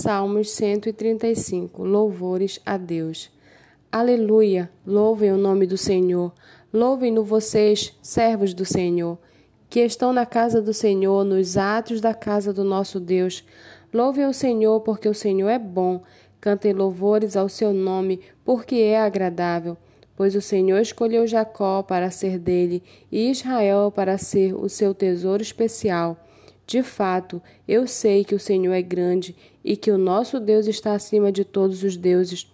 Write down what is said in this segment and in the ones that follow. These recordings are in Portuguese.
Salmos 135 Louvores a Deus. Aleluia! Louvem o nome do Senhor. Louvem-no vocês, servos do Senhor, que estão na casa do Senhor, nos átrios da casa do nosso Deus. Louvem o Senhor, porque o Senhor é bom. Cantem louvores ao seu nome, porque é agradável. Pois o Senhor escolheu Jacó para ser dele e Israel para ser o seu tesouro especial. De fato, eu sei que o Senhor é grande e que o nosso Deus está acima de todos os deuses.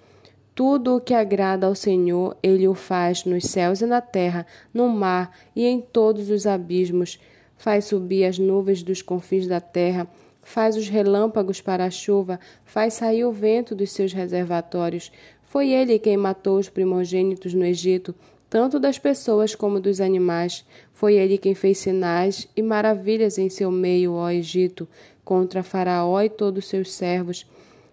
Tudo o que agrada ao Senhor, ele o faz nos céus e na terra, no mar e em todos os abismos. Faz subir as nuvens dos confins da terra, faz os relâmpagos para a chuva, faz sair o vento dos seus reservatórios. Foi ele quem matou os primogênitos no Egito, tanto das pessoas como dos animais. Foi ele quem fez sinais e maravilhas em seu meio, ó Egito, contra Faraó e todos seus servos.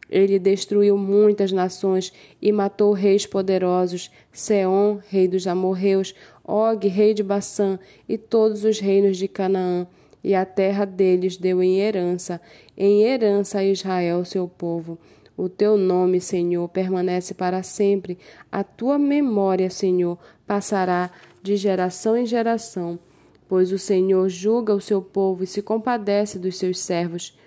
Ele destruiu muitas nações e matou reis poderosos, Seom, rei dos amorreus, Og, rei de Bassã, e todos os reinos de Canaã, e a terra deles deu em herança, em herança a Israel, seu povo. O teu nome, Senhor, permanece para sempre. A tua memória, Senhor, passará de geração em geração. Pois o Senhor julga o seu povo e se compadece dos seus servos.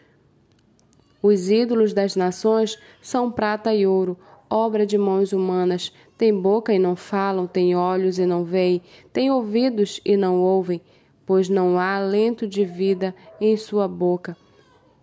Os ídolos das nações são prata e ouro, obra de mãos humanas. Têm boca e não falam, têm olhos e não veem, têm ouvidos e não ouvem, pois não há alento de vida em sua boca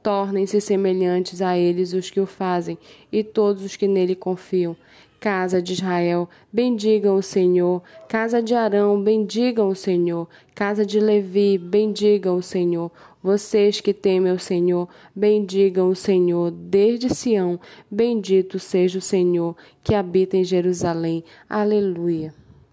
tornem-se semelhantes a eles os que o fazem e todos os que nele confiam. Casa de Israel, bendigam o Senhor. Casa de Arão, bendigam o Senhor. Casa de Levi, bendigam o Senhor. Vocês que temem o Senhor, bendigam o Senhor. Desde Sião, bendito seja o Senhor que habita em Jerusalém. Aleluia.